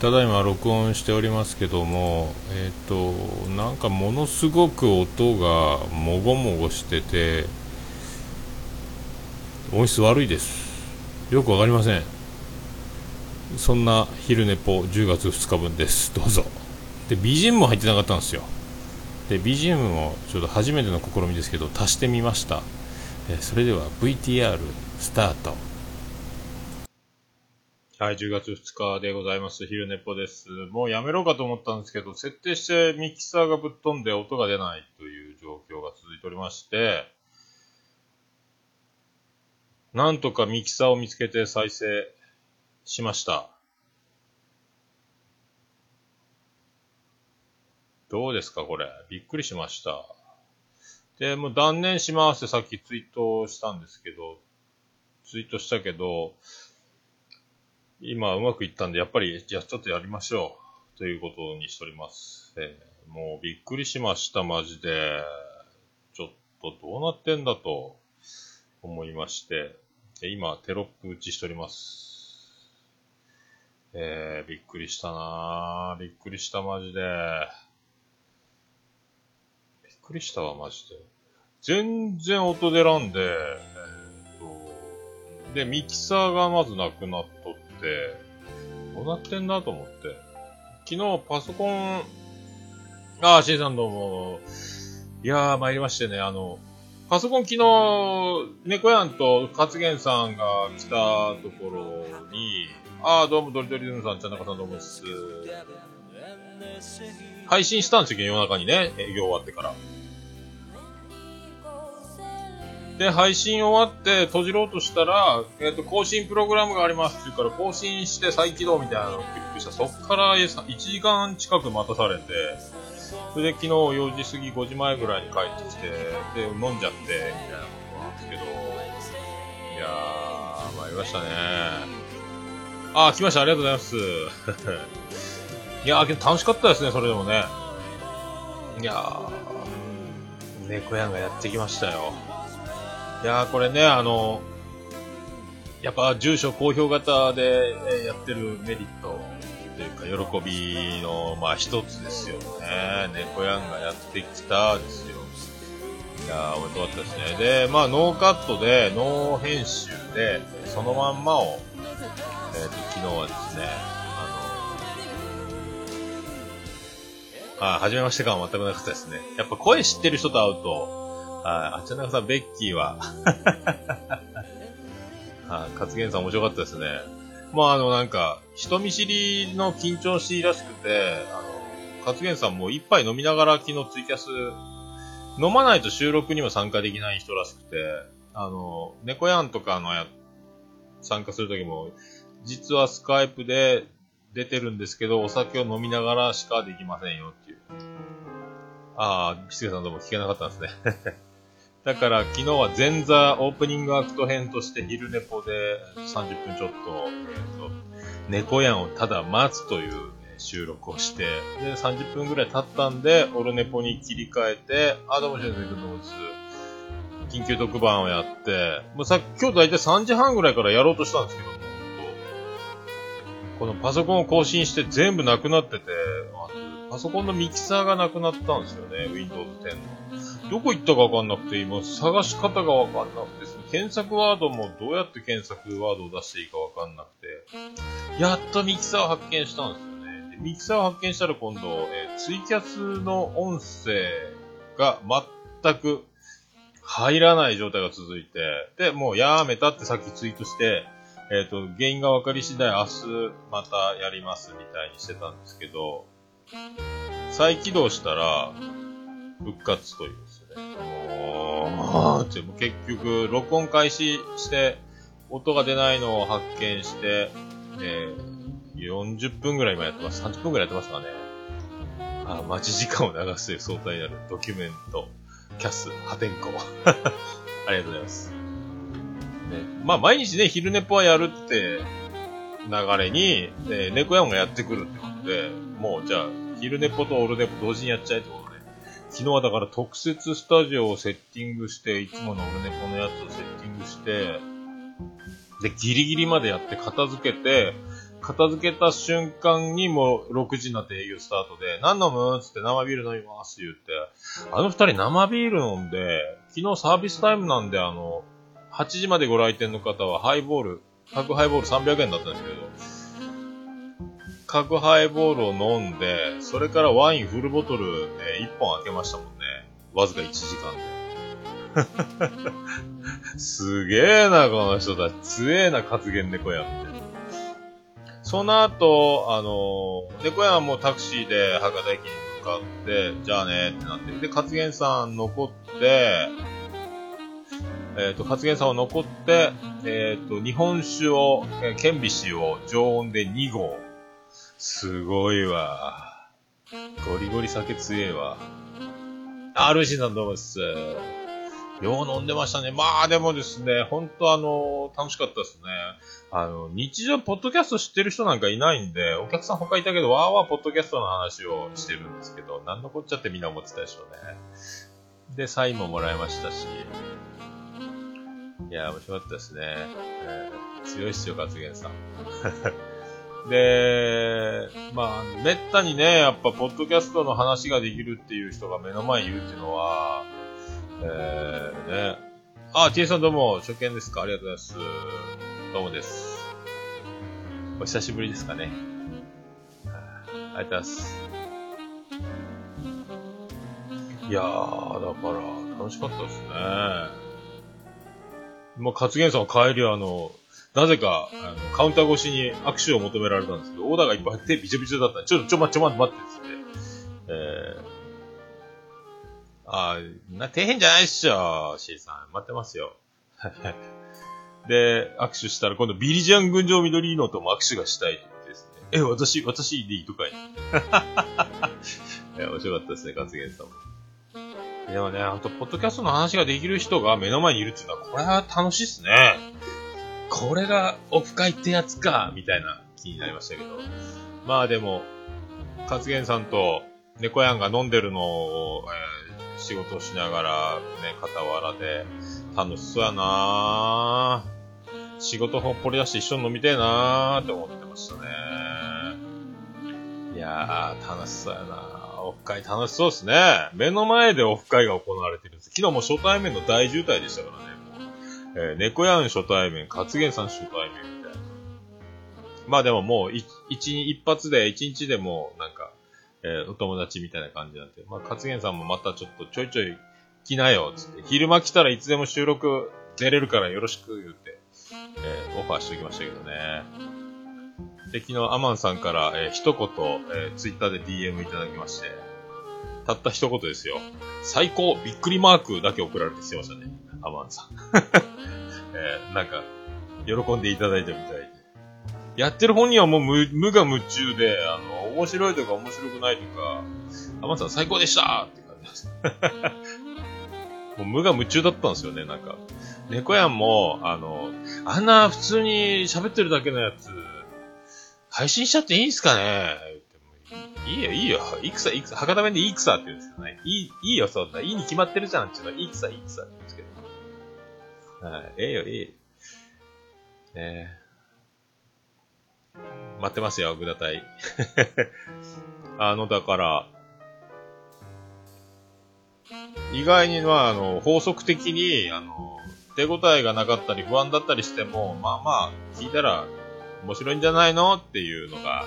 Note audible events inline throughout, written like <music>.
ただいま録音しておりますけども、えっ、と、なんかものすごく音がもごもごしてて、音質悪いです。よくわかりません。そんな昼寝ぽ10月2日分です。どうぞ。で、BGM も入ってなかったんですよ。で、BGM もちょっと初めての試みですけど、足してみました。えそれでは VTR スタート。はい、10月2日でございます。昼寝ぽです。もうやめろかと思ったんですけど、設定してミキサーがぶっ飛んで音が出ないという状況が続いておりまして、なんとかミキサーを見つけて再生しました。どうですか、これ。びっくりしました。で、もう断念しますってさっきツイートしたんですけど、ツイートしたけど、今うまくいったんで、やっぱり、じゃあちょっとやりましょう。ということにしております。えー、もうびっくりしました、マジで。ちょっとどうなってんだと思いまして、今テロップ打ちしております。えー、びっくりしたなびっくりした、マジで。びっくりしたわ、マジで。全然音出らんで、えー、っと、で、ミキサーがまずなくなっとって、どうなってんだと思って。昨日パソコン、あー、シンさんどうも。いやー、参りましてね、あの、パソコン昨日、猫やんと勝元さんが来たところに、ああ、どうも、ドリドリズンさん、ちゃんなかさんどうもです。配信したんですよ、夜中にね、営業終わってから。で、配信終わって閉じろうとしたら、えっ、ー、と、更新プログラムがありますって言うから、更新して再起動みたいなのをクリックした。そっから1時間近く待たされて、それで昨日4時過ぎ5時前ぐらいに帰ってきて、で、飲んじゃって、みたいなことなんですけど、いやー、参りましたねあ、来ました。ありがとうございます。<laughs> いやー、楽しかったですね、それでもね。いやー、猫やんがやってきましたよ。いや、これね、あの、やっぱ住所公表型でやってるメリットというか喜びの、まあ一つですよね。猫やんがやってきたですよ。いやー、おめでとうったですね。で、まあノーカットで、ノー編集で、そのまんまをえーと、昨日はですね、あのあ、初めまして感は全くなかったですね。やっぱ声知ってる人と会うと、あ、あちらなさん、ベッキーは、あ、勝元さん面白かったですね。まあ、あの、なんか、人見知りの緊張しいらしくて、あの、勝元さんも一杯飲みながら昨日ツイキャス、飲まないと収録にも参加できない人らしくて、あの、猫やんとかのや、参加するときも、実はスカイプで出てるんですけど、お酒を飲みながらしかできませんよっていう。ああ、ピスケさんどうも聞けなかったんですね。だから昨日は前座オープニングアクト編として昼寝ぽで30分ちょっと、えー、と猫やんをただ待つという収録をして、で、30分ぐらい経ったんで、オルネポに切り替えて、あ、どうも先生、どうもです。緊急特番をやって、もうさっき今日だいたい3時半ぐらいからやろうとしたんですけども、このパソコンを更新して全部なくなってて、パソコンのミキサーがなくなったんですよね、Windows 10の。どこ行ったかわかんなくて、今探し方がわかんなくて、検索ワードもどうやって検索ワードを出していいかわかんなくて、やっとミキサーを発見したんですよね。でミキサーを発見したら今度、えー、ツイキャスの音声が全く入らない状態が続いて、で、もうやめたってさっきツイートして、えっ、ー、と、原因が分かり次第明日またやりますみたいにしてたんですけど、再起動したら、復活という。で。も、結局、録音開始して、音が出ないのを発見して、えー、40分ぐらい今やってます。30分ぐらいやってますかね。あ待ち時間を流す相対になるドキュメント、キャス、破天荒。<laughs> ありがとうございます。ね。まあ、毎日ね、昼寝ぽはやるって流れに、えー、猫屋もやってくるってことで、もうじゃあ、昼寝ぽとオールネポ同時にやっちゃえってこと、昨日はだから特設スタジオをセッティングして、いつものオルネポのやつをセッティングして、で、ギリギリまでやって片付けて、片付けた瞬間にもう6時になって営業スタートで、何飲む？つって生ビール飲みます言って、あの二人生ビール飲んで、昨日サービスタイムなんであの、8時までご来店の方はハイボール、各ハイボール300円だったんですけど、各ハイボールを飲んで、それからワインフルボトル、ね、1本開けましたもんね。わずか1時間で。<laughs> すげえな、この人たち。強えな、発言猫やって。その後、あのー、猫やはもうタクシーで博多駅に向かって、じゃあねってなって。で、勝元さん残って、えっ、ー、と、勝元さんは残って、えっ、ー、と、日本酒を、えー、顕微酒を常温で2合。すごいわ。ゴリゴリ酒強えわ。あ、ルシーさんどうもです。よう飲んでましたね。まあでもですね、本当あの、楽しかったですね。あの、日常ポッドキャスト知ってる人なんかいないんで、お客さん他いたけど、わーわーポッドキャストの話をしてるんですけど、なんのこっちゃってみんな思ってたでしょうね。で、サインももらいましたし。いや、面白かったですね。えー、強いっすよ、勝元さん。で、まあ、めったにね、やっぱ、ポッドキャストの話ができるっていう人が目の前にいるっていうのは、えー、ね。あ、T さんどうも、初見ですか？ありがとうございます。どうもです。お久しぶりですかね。ありがとうございます。いやー、だから、楽しかったですね。まあ、勝元さん帰りあの、なぜか、あの、カウンター越しに握手を求められたんですけど、オーダーがいっぱいあってびちょびちょだったちょ、ちょ、ま、ちょ、待って、待ってですね。えー、あー、な、底辺じゃないっしょ、C さん。待ってますよ。<laughs> で、握手したら今度ビリジャン群青緑のとも握手がしたいですね。え、私、私でいいとかい。<laughs> いや、面白かったですね、活言さんも。でもね、あと、ポッドキャストの話ができる人が目の前にいるっていうのは、これは楽しいっすね。これがオフ会ってやつか、みたいな気になりましたけど。まあでも、勝元さんと猫やんが飲んでるのを、えー、仕事しながら、ね、傍らで、楽しそうやな仕事ほっぽり出して一緒に飲みてえなーって思ってましたね。いやー、楽しそうやなオフ会楽しそうですね。目の前でオフ会が行われてるんです。昨日も初対面の大渋滞でしたからね。えー、猫やん初対面、勝元さん初対面みたいな。まあでももう、一、一発で、一日でも、なんか、えー、お友達みたいな感じなんで、まあ、勝元さんもまたちょっとちょいちょい来なよ、つって。昼間来たらいつでも収録出れるからよろしく言って、えー、オファーしておきましたけどね。で、昨日アマンさんから、えー、一言、えー、ツイッターで DM いただきまして、たった一言ですよ。最高びっくりマークだけ送られてきてましたね。アマンさん。<laughs> えー、なんか、喜んでいただいたみたいで。やってる本人はもう無無我夢中で、あの、面白いとか面白くないとか、アマンさん最高でしたって感じです。もう無我夢中だったんですよね、なんか。猫やんも、あの、あんな普通に喋ってるだけのやつ、配信しちゃっていいんすかね？いいよ、いいよ。いくさ、いくさ、博多弁でいいくさって言うんですよね。いい、いいよ、そんな。いいに決まってるじゃんっていうのは、いいくさ、いいくさって言うんです。はい、ええよ、ええ。えー、待ってますよ、グダタイ。<laughs> あの、だから、意外には、あの、法則的に、あの、手応えがなかったり不安だったりしても、まあまあ、聞いたら面白いんじゃないのっていうのが、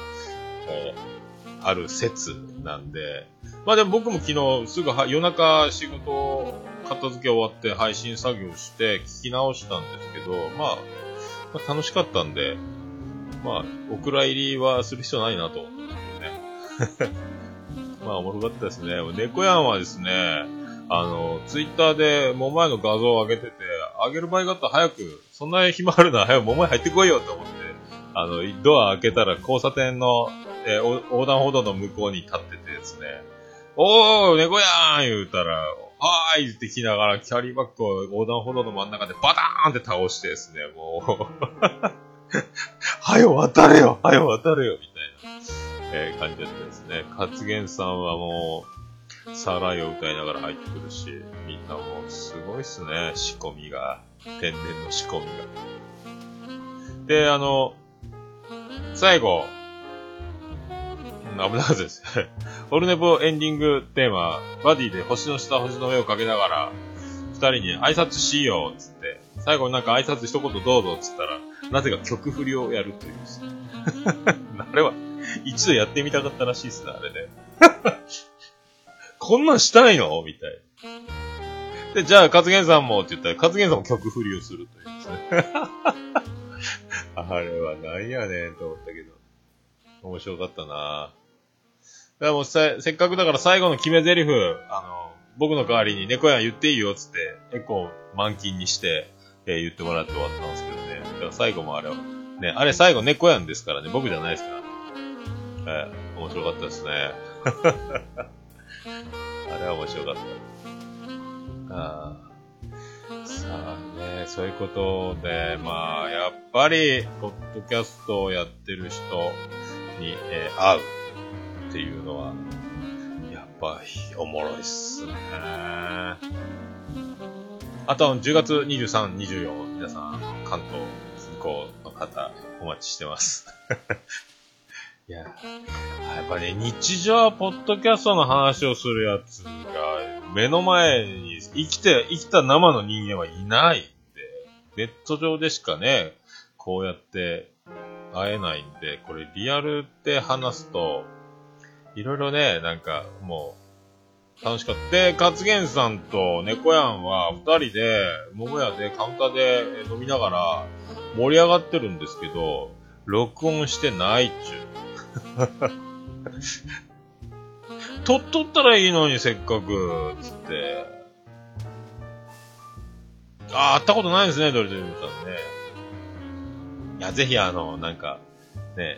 こう、ある説なんで、まあでも僕も昨日すぐ夜中仕事片付け終わって配信作業して聞き直したんですけど、まあ、まあ、楽しかったんで、まあ、お蔵入りはする必要ないなと思ったんですけどね。<laughs> まあ、おもろかったですね。猫やんはですね、あの、ツイッターで桃前の画像を上げてて、上げる場合があったら早く、そんなに暇あるなら早く桃前入ってこいよって思って、あの、ドア開けたら交差点のえー、横断歩道の向こうに立っててですね、おー、猫やーん言うたら、はーいってきながら、キャリーバッグを横断歩道の真ん中でバターンって倒してですね、もう <laughs> はよ渡れよはよ渡れよみたいな、えー、感じだったですね。勝元さんはもう、サライを歌いながら入ってくるし、みんなもうすごいっすね、仕込みが。天然の仕込みが。で、あの、最後、うん危なかったです。<laughs> オルネポエンディングテーマ、バディで星の下、星の上をかけながら、二人に挨拶しよう、つって、最後になんか挨拶一言どうぞ、つったら、なぜか曲振りをやるという。あれは、一度やってみたかったらしいですね、あれね。こんなんしたいの？みたいな。で、じゃあ、勝元さんもって言ったら、勝元さんも曲振りをするというですね。<laughs> あれはなんやねんと思ったけど。面白かったなだからもうせ、っかくだから最後の決め台詞、あの、僕の代わりに猫やん言っていいよっつって、結構満金にして、えー言ってもらって終わったんですけどね。だから最後もあれは、ね、あれ最後猫やんですからね、僕じゃないですから。えー面白かったですね。<laughs> あれは面白かった。あ。さあね、そういうことで、まあ、やっぱり、ポッドキャストをやってる人に、えー会うっていうのは、やっぱりおもろいっすね。あと10月23、24、皆さん、関東近郊の方、お待ちしてます。<laughs> いや、やっぱね、日常ポッドキャストの話をするやつが、目の前に生きて、生きた生の人間はいないんで、ネット上でしかね、こうやって会えないんで、これリアルで話すと、いろいろね、なんかもう、楽しかった。で、勝元さんと猫やんは二人で、桃屋でカウンターで飲みながら盛り上がってるんですけど、録音してないっちゅう。<laughs> 撮っとったらいいのに、せっかく、つって。あー、会ったことないですね、ドリトリムさんね。いや、ぜひあの、なんか、ね、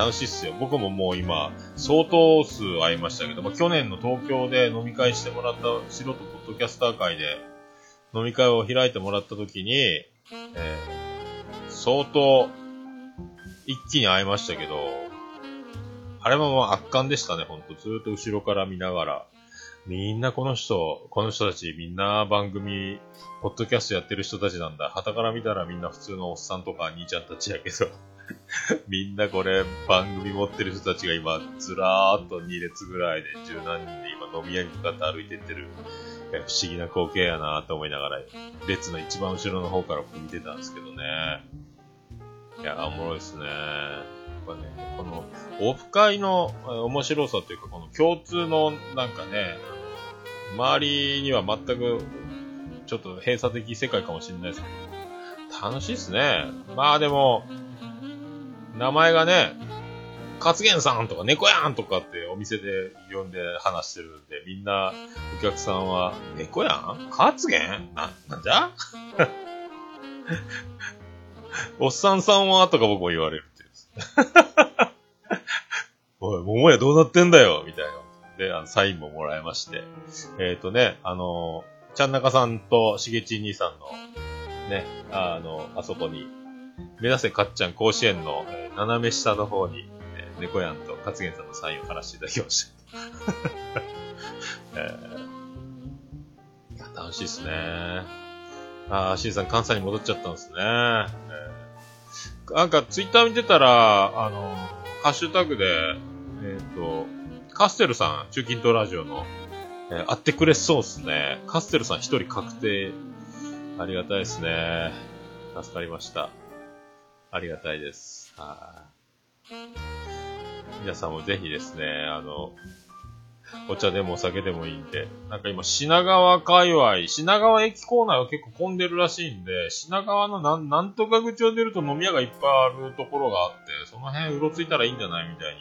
楽しいっすよ。僕ももう今、相当数会いましたけど、まあ、去年の東京で飲み会してもらった素人ポッドキャスター会で飲み会を開いてもらった時に、えー相当一気に会いましたけど、あれもまあ圧巻でしたね、ほんと。ずっと後ろから見ながら。みんなこの人、この人たちみんな番組、ポッドキャストやってる人たちなんだ。旗から見たらみんな普通のおっさんとか兄ちゃんたちやけど。<laughs> みんなこれ番組持ってる人たちが今ずらーっと2列ぐらいで十何人で今飲み屋に向かって歩いてってる。不思議な光景やなと思いながら、列の一番後ろの方から見てたんですけどね。いや、おもろいですね。やっぱね、この、オフ会の面白さというか、この共通の、なんかね、周りには全く、ちょっと閉鎖的世界かもしれないですけど、楽しいですね。まあでも、名前がね、勝元さんとか猫やんとかってお店で呼んで話してるんで、みんなお客さんは、猫やん？勝元？な、なんじゃ？<laughs> おっさんさんはとか僕も言われるっていう。<laughs> おい、桃屋どうなってんだよ？みたいな。で、あの、サインももらいまして。えっ、とね、あの、ちゃんなかさんとしげち兄さんの、ね、あの、あそこに、目指せかっちゃん甲子園の、斜め下の方に、えー猫やんと勝元さんのサインを貼らせていただきました。<laughs> えー、楽しいですね。あー、シンさん関西に戻っちゃったんですね。えーなんかツイッター見てたら、あの、ハッシュタグで、えっ、と、カステルさん、中近東ラジオの、えー会ってくれそうっすね。カステルさん一人確定。ありがたいですね。助かりました。ありがたいです。はい。皆さんもぜひですね、あの、お茶でもお酒でもいいんで、なんか今品川界隈、品川駅構内は結構混んでるらしいんで、品川のなんなんとか口を出ると飲み屋がいっぱいあるところがあって、その辺うろついたらいいんじゃないみたいに、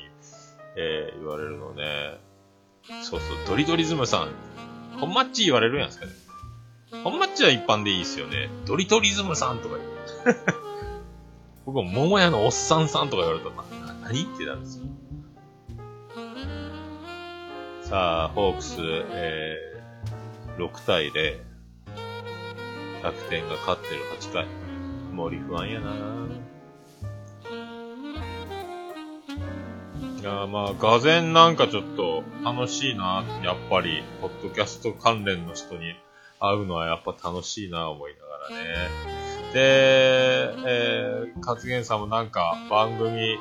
えー言われるので、そうそう、ドリドリズムさん、本マッチ言われるんやんすかね。本マッチは一般でいいですよね。ドリトリズムさんとか言う。僕も桃屋のおっさんさんとか言われたら、な、な何ってなるんですよ。さあ、ホークス、えー、6対0。楽天が勝ってる8回。森不安やなぁいやーまあ、がぜなんかちょっと楽しいなやっぱり、ポッドキャスト関連の人に会うのはやっぱ楽しいな思いながらね。で、えー、勝元さんもなんか番組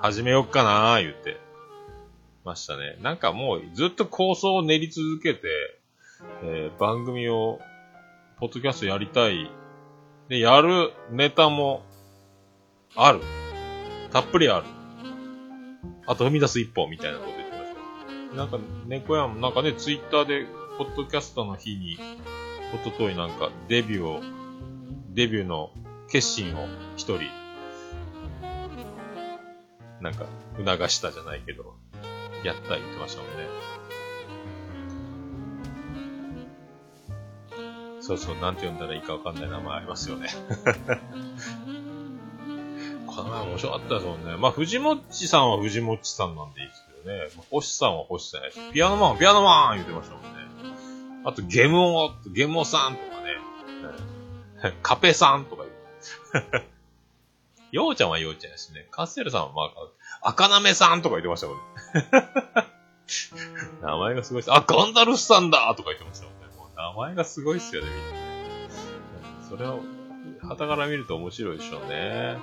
始めよっかなー言ってましたね。なんかもうずっと構想を練り続けて、えー、番組を、ポッドキャストやりたい。で、やるネタもある。たっぷりある。あと踏み出す一歩みたいなこと言ってました。なんか、猫やん、なんかね、ツイッターで、ポッドキャストの日に、おとといなんか、デビューを、デビューの決心を一人、なんか、促したじゃないけど、やった言ってましたもんね。そうそう、なんて呼んだらいいかわかんない名前ありますよね。<laughs> この前面白かったですもんね。まあ、藤もっちさんは藤もっちさんなんでいいですけどね。星さんは星さんやし、ピアノマンピアノマン言ってましたもんね。あと、ゲムオ、ゲムオさんとか。<laughs> カペさんとか言う。<laughs> ようちゃんはようちゃんやしね。カッセルさんはまあ、赤なめさんとか言ってましたもんね。<laughs> 名前がすごいです。あ、ガンダルスさんだとか言ってましたもんね。名前がすごいっすよね、みんな。それを、旗から見ると面白いでしょうね。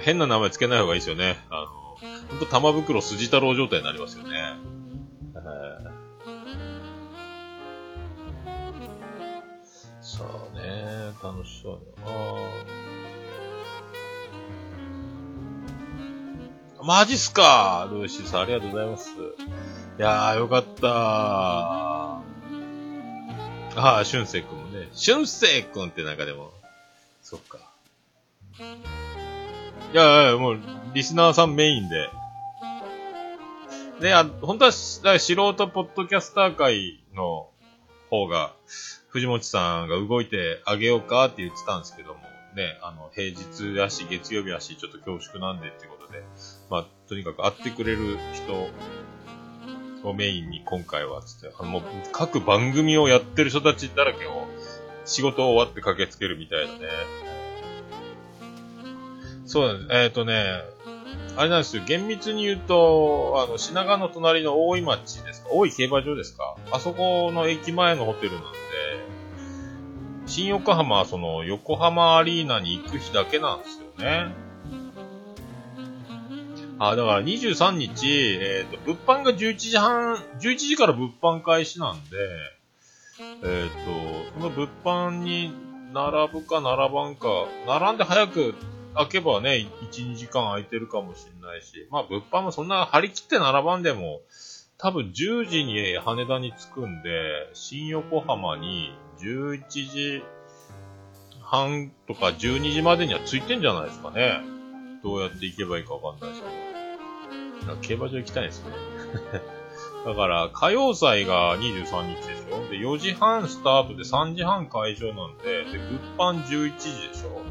変な名前つけない方がいいですよね。あの、ほんと玉袋筋太郎状態になりますよね。楽しそうだなマジっすかルーシーさん、ありがとうございます。いやー、よかったー。ああ、俊生くんもね。俊生くんってなんかでも、そっか。いやいや、もう、リスナーさんメインで。で、あ、本当は、素人ポッドキャスター界の方が、藤本さんが動いてあげようかって言ってたんですけども、ね、あの、平日やし、月曜日やし、ちょっと恐縮なんでってことで、まあ、とにかく会ってくれる人をメインに今回は、つって、あの、もう、各番組をやってる人たちだらけを、仕事終わって駆けつけるみたいなね、そうなんです。えっ、ー、とね、あれなんですよ。厳密に言うと、あの、品川の隣の大井町ですか？大井競馬場ですか？あそこの駅前のホテルなんで、新横浜はその、横浜アリーナに行く日だけなんですよね。あ、だから23日、えっ、ー、と、物販が11時半、11時から物販開始なんで、えっ、ー、と、その物販に並ぶか並ばんか、並んで早く開けばね、1、2時間空いてるかもしれないし、まあ物販もそんな張り切って並ばんでも、多分10時に羽田に着くんで、新横浜に11時半とか12時までには着いてんじゃないですかね。どうやって行けばいいかわかんないですけど。競馬場行きたいですね。<laughs> だから、歌謡祭が23日でしょで、4時半スタートで3時半会場なんで、で、物販11時でしょ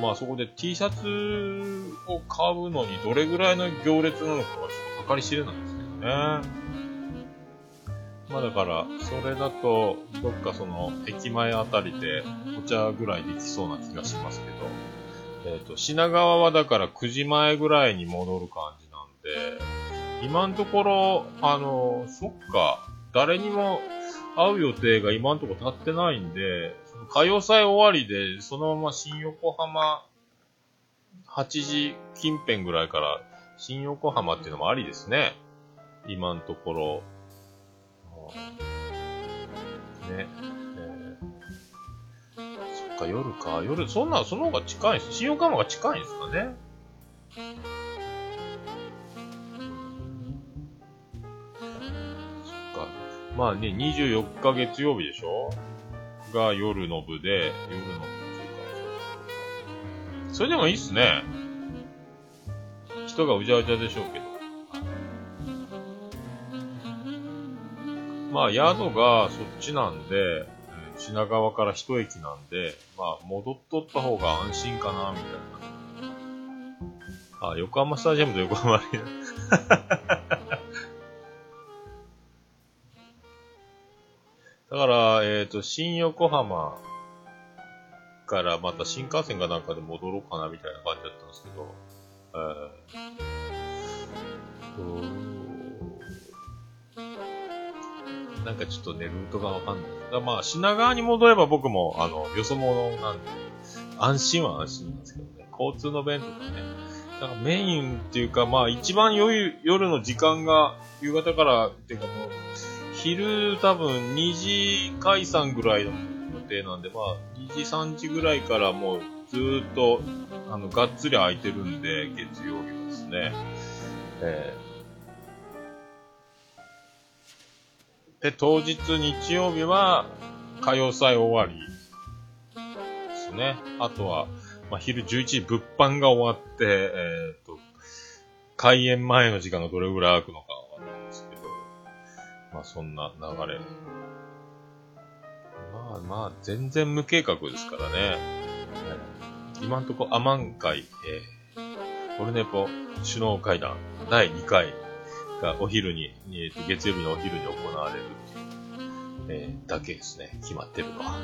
まあそこで T シャツを買うのにどれぐらいの行列なのかはちょっと計り知れないですけどね。まあだから、それだと、どっかその、駅前あたりで、お茶ぐらいできそうな気がしますけど、えっ、ー、と、品川はだから9時前ぐらいに戻る感じなんで、今のところ、あの、そっか、誰にも会う予定が今のところ立ってないんで、歌謡祭終わりで、そのまま新横浜、8時近辺ぐらいから新横浜っていうのもありですね。今のところ。ね。えー、そっか、夜か。夜、そんな、その方が近いんす。新横浜が近いんですかね。そっか。まあね、24日月曜日でしょ？が夜の部で、夜の部っていうか、それでもいいっすね。人がうじゃうじゃでしょうけど。まあ、宿がそっちなんで、品川から一駅なんで、まあ、戻っとった方が安心かな、みたいな。あ、横浜スタジアムと横浜アリーナ。<laughs> だから、えっ、ー、と、新横浜からまた新幹線かなんかで戻ろうかなみたいな感じだったんですけど、えー、なんかちょっとね、ルートがわかんない。だまあ、品川に戻れば僕も、あの、よそ者なんで、安心は安心なんですけどね。交通の便とかね。だからメインっていうか、まあ一番夜夜の時間が夕方からっていうかもう、昼多分2時解散ぐらいの予定なんで、まあ2時3時ぐらいからもうずっと、あの、がっつり空いてるんで、月曜日ですね。えー、で、当日日曜日は歌謡祭終わりですね。あとは、まあ、昼11時物販が終わって、えっ、と、開演前の時間がどれぐらい空くのかわかんないんですけど、まあそんな流れ。まあまあ、全然無計画ですからね。今んとこ、アマン会、えー、オルネポ首脳会談第2回がお昼に、えー、と月曜日のお昼に行われる、えー、だけですね、決まってるのは。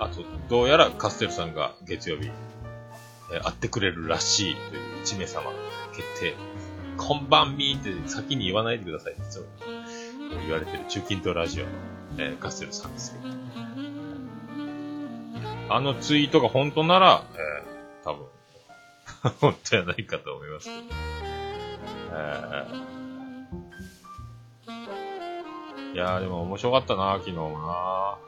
あと、どうやらカステルさんが月曜日、えー、会ってくれるらしいという1名様決定。こんばんみーって先に言わないでくださいって言われてる中近東ラジオの、えー、カステルさんですけど。あのツイートが本当なら、えー、多分、<laughs> 本当じゃないかと思いますけど。えー、いやーでも面白かったな、昨日もな。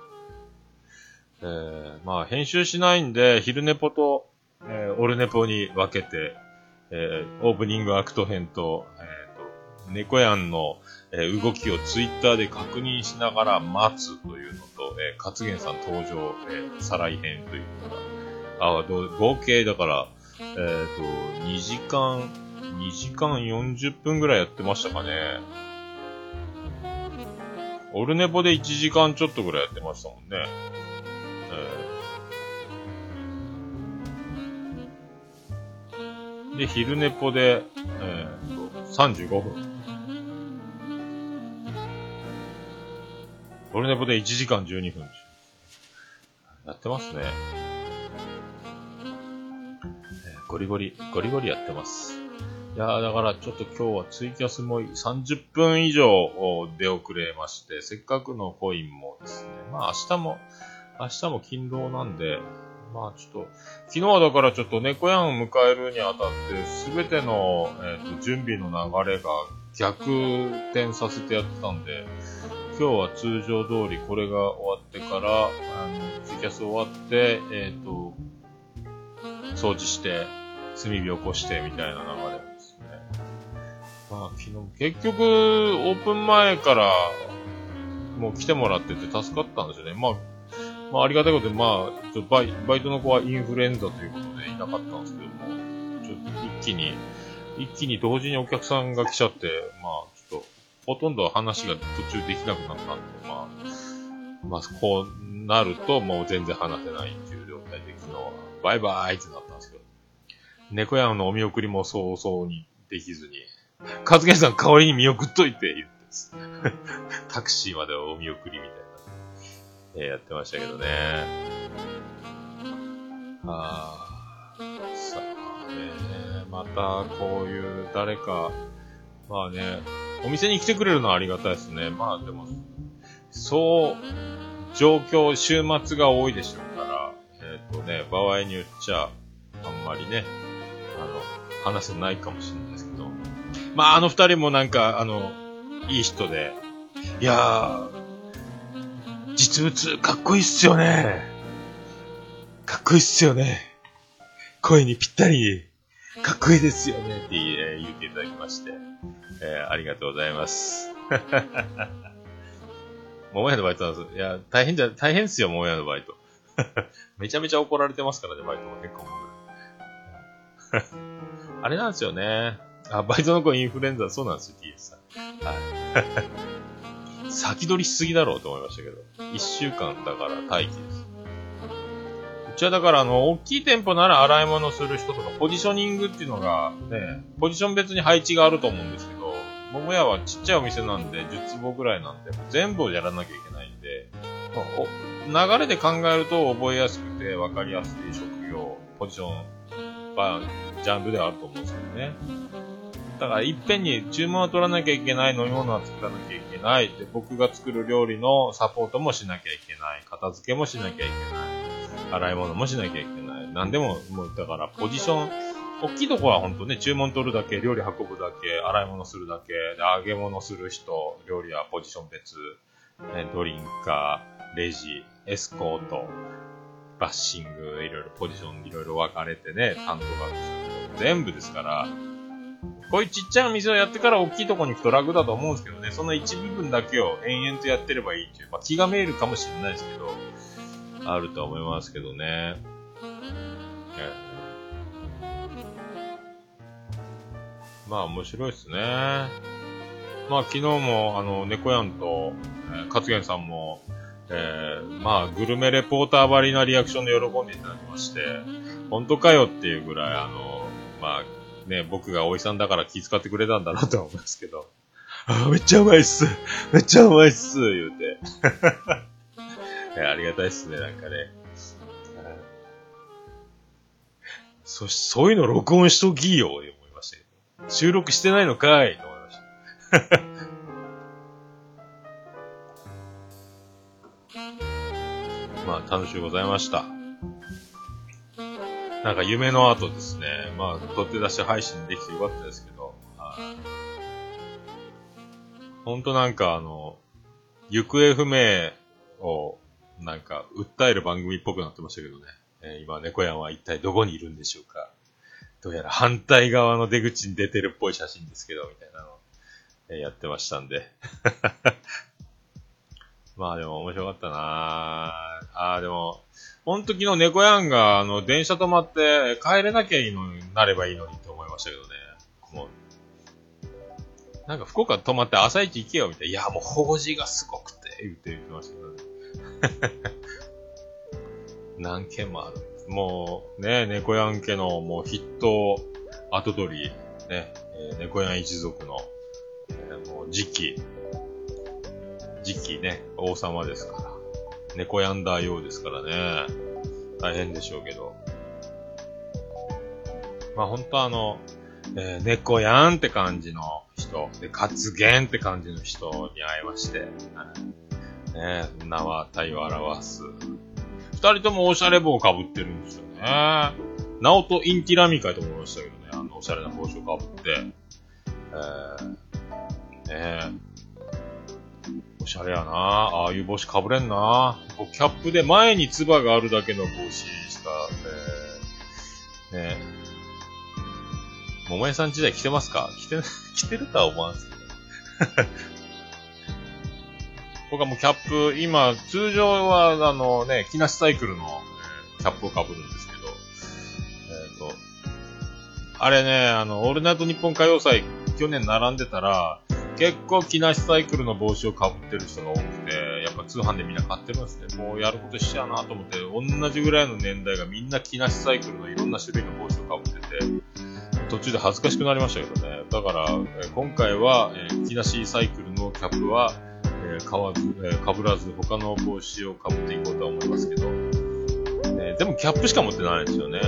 えー、まあ編集しないんで、昼寝ぽと、えー、オルネポに分けて、えー、オープニングアクト編と、えっ、ー、と、猫やんの、えー、動きをツイッターで確認しながら待つというのと、えー、勝元さん登場、えー、再来編というのが、あ、ど合計だから、えっ、ー、と、2時間、2時間40分ぐらいやってましたかね。オルネポで1時間ちょっとぐらいやってましたもんね。えー、で、昼ネポで、えー、と、35分。オルネポで1時間12分。やってますね。ゴリゴリ、ゴリゴリやってます。いや、だからちょっと今日はツイキャスも30分以上出遅れまして、せっかくのコインもですね、まあ明日も、明日も勤労なんで、まあちょっと、昨日はだからちょっと猫やんを迎えるにあたって、すべての、えーと、準備の流れが逆転させてやってたんで、今日は通常通りこれが終わってから、あの、ツイキャス終わって、えっ、ー、と、掃除して、炭火起こしてみたいな流れ。まあ昨日、結局、オープン前からもう来てもらってて助かったんですよね。まあ、まあありがたいことで、まあ、ちょバイバイトの子はインフルエンザということでいなかったんですけども、ちょっと一気に、一気に同時にお客さんが来ちゃって、まあ、ちょっと、ほとんど話が途中できなくなったんで、まあ、まあ、こうなるともう全然話せないっていう状態で昨日は、バイバーイってなったんですけど、猫屋のお見送りも早々にできずに、カズケンさん代わりに見送っといて言ってす <laughs> タクシーまでお見送りみたいな、えー、やってましたけどね。ああ、さあね、またこういう誰か、まあね、お店に来てくれるのはありがたいですね。まあでも、そう、状況、週末が多いでしょうから、えっ、ー、とね、場合によっちゃ、あんまりね、あの、話せないかもしれないですけど。まあ、あの二人もなんか、あの、いい人で、いやー、実物かっこいいっすよね。かっこいいっすよね。声にぴったり、かっこいいですよねって言っていただきまして、えー、ありがとうございます。<laughs> 桃屋のバイトなんです。いや、大変じゃ、大変っすよ、桃屋のバイト。<laughs> めちゃめちゃ怒られてますからね、バイトも結構。<laughs> あれなんですよね。あ、バイトの子インフルエンザ、そうなんですよ、TS さん。はい。<laughs> 先取りしすぎだろうと思いましたけど。一週間だから待機です。うちはだからあの、大きい店舗なら洗い物する人とか、ポジショニングっていうのが、ね、ポジション別に配置があると思うんですけど、桃屋はちっちゃいお店なんで、10坪ぐらいなんで、全部をやらなきゃいけないんで、流れで考えると覚えやすくて分かりやすい職業、ポジション、まあ、ジャンルではあると思うんですけどね。だから、いっぺんに注文は取らなきゃいけない、飲み物は作らなきゃいけない。で、僕が作る料理のサポートもしなきゃいけない。片付けもしなきゃいけない。洗い物もしなきゃいけない。何でも、もう、だから、ポジション、大きいとこは本当ね、注文取るだけ、料理運ぶだけ、洗い物するだけ、で揚げ物する人、料理はポジション別、ね、ドリンカー、レジ、エスコート、バッシング、いろいろポジションいろいろ分かれてね、担当が全部ですから、こういうちっちゃな店をやってから大きいとこに行くと楽だと思うんですけどね、その一部分だけを延々とやってればいいっていう、まあ、気がめいるかもしれないですけど、あるとは思いますけどね。まあ面白いですね。まあ昨日もあの、猫やんと、えー、勝元さんも、えー、まあグルメレポーターばりなリアクションで喜んでいただきまして、本当かよっていうぐらいあの、まあね、僕がおいさんだから気遣ってくれたんだなとは思いますけど、あめっちゃうまいっすめっちゃうまいっす言うて。<laughs> ありがたいっすね、なんかね。そ、そういうの録音しときよ、思いました収録してないのかいと思いました。<laughs> まあ、楽しゅうございました。なんか夢の後ですね、まあ、取って出し配信できてよかったですけど、ほんとなんかあの、行方不明をなんか訴える番組っぽくなってましたけどね。えー、今、猫やんは一体どこにいるんでしょうかどうやら反対側の出口に出てるっぽい写真ですけど、みたいなの、えー、やってましたんで。まあでも面白かったなああ、でも、ほんと昨日猫やんが、あの、電車止まって帰れなきゃいいのになればいいのにと思いましたけどね。もう、なんか福岡止まって朝一行けよみたいな。いや、もう法事がすごくて、言って言ってましたけどね。<laughs> 何件もある。もう、ね、猫やん家のもう筆頭後取り、ね、えー、猫やん一族の、えー、もう次期、次期ね、王様ですから。猫やんだようですからね。大変でしょうけど。まあ本当あの、えー、猫やんって感じの人、で、活言って感じの人に会いまして、ね、名は体を表す。二人ともおしゃれ帽をかぶってるんですよね。ナオト・インティラミカと思いましたけどね、あの、おしゃれな帽子をかぶって。えー、ねえ。おしゃれやな。ああいう帽子かぶれんな。僕、キャップで前にツバがあるだけの帽子しか、えー、ねえ。桃屋さん時代着てますか？着て、<laughs> 着てるとは思わんすけど。<laughs> 僕はもうキャップ、今、通常は、あのね、木梨サイクルの、キャップを被るんですけど、えっ、ー、と、あれね、あの、オールナイト日本歌謡祭、去年並んでたら、結構木梨サイクルの帽子を被ってる人が多くて、やっぱ通販でみんな買ってるんですね。もうやることしちゃうなと思って、同じぐらいの年代がみんな木梨サイクルのいろんな種類の帽子を被ってて、途中で恥ずかしくなりましたけどね。だから、え今回は、え、木梨サイクルのキャップは、えー、買わず、えー、被らず他の帽子を被っていこうとは思いますけど、ね、でもキャップしか持ってないんですよね。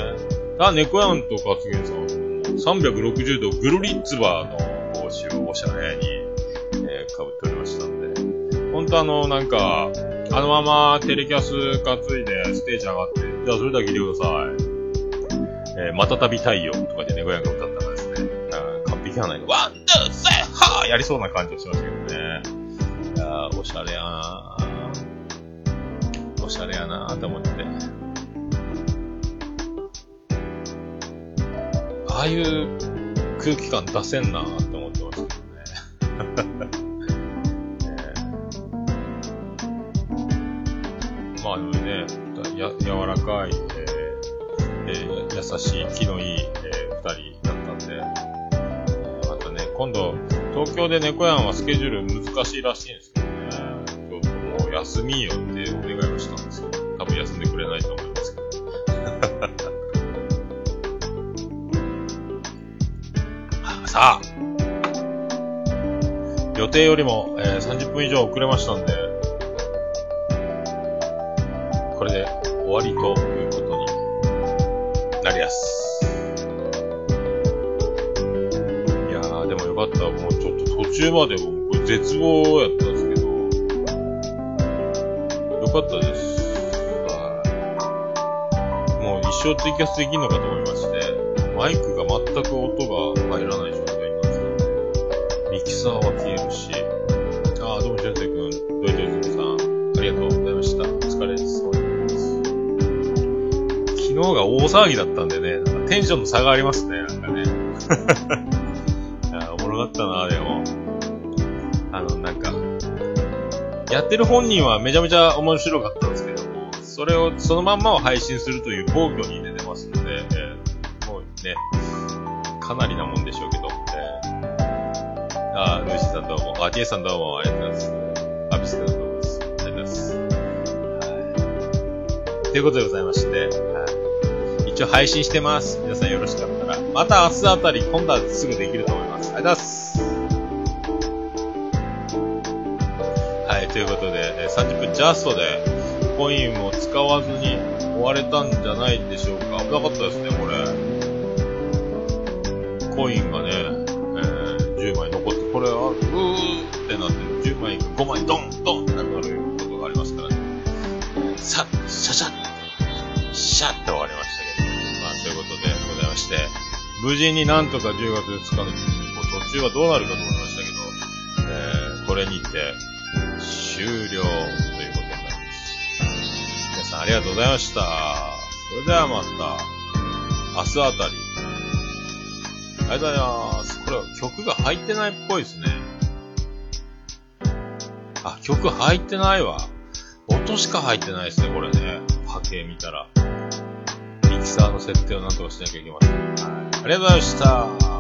あ、猫やんと勝元さんは360度グルリッツバーの帽子をおしゃれに、被っておりましたんで、本当あの、なんか、あのままテレキャス担いでステージ上がって、じゃあそれだけ聞いてください。えー、またたび太陽とかで猫やんが歌ったらですね、完璧はないのワン、ツー、セッ、ハーやりそうな感じがしましたけどね。いやおしゃれやなおしゃれやなと思って。ああいう空気感出せんなって思ってますけどね。あでもね、や、柔らかい、えーえー、優しい、気のいい、えー、二人だったんで、またね、今度、東京で猫やんはスケジュール難しいらしいんですけどね。今日も休みよってお願いをしたんですけど、多分休んでくれないと思いますけど。<laughs> さあ、予定よりも、えー、30分以上遅れましたんで、ということになります。いやー、でもよかった。もうちょっと途中までも絶望やったんですけど、よかったです。もう一生ツイキャスできんのかと思いまして、マイクが全く音が入らない状態になってたんで、ミキサーは大騒ぎだったんでね、なんかテンションの差がありますね、なんかね。<laughs> いや、おもろかったな、でも。あの、なんか、やってる本人はめちゃめちゃ面白かったんですけども、それを、そのまんまを配信するという暴挙に出てますので、えー、もうね、かなりなもんでしょうけど、えー、あ、ルーシーさんどうも、あ、ジェイさんどうも、ありがとうございます。アビスケさんどうもです。ありがとうございます。はい。ということでございまして、はい。応配信してます。皆さんよろしかったら。また明日あたり、今度はすぐできると思います。ありがとうございます。はい、ということで、30分ジャストで、コインも使わずに終われたんじゃないでしょうか。危なかったですね、これ。コインがね、えー、10枚残って、これは、うーってなって、10枚5枚ドンドンってなることがありますからね。さっ、シャシャッ、シャッって終わりました。ということでございまして、無事になんとか10月2日の途中はどうなるかと思いましたけど、えー、これにて、終了ということになります。皆さんありがとうございました。それではまた、明日あたり。ありがとうございます。これは曲が入ってないっぽいですね。あ、曲入ってないわ。音しか入ってないですね、これね。波形見たら。ミキサーの設定をなんとかしなきゃいけません。はい。ありがとうございました。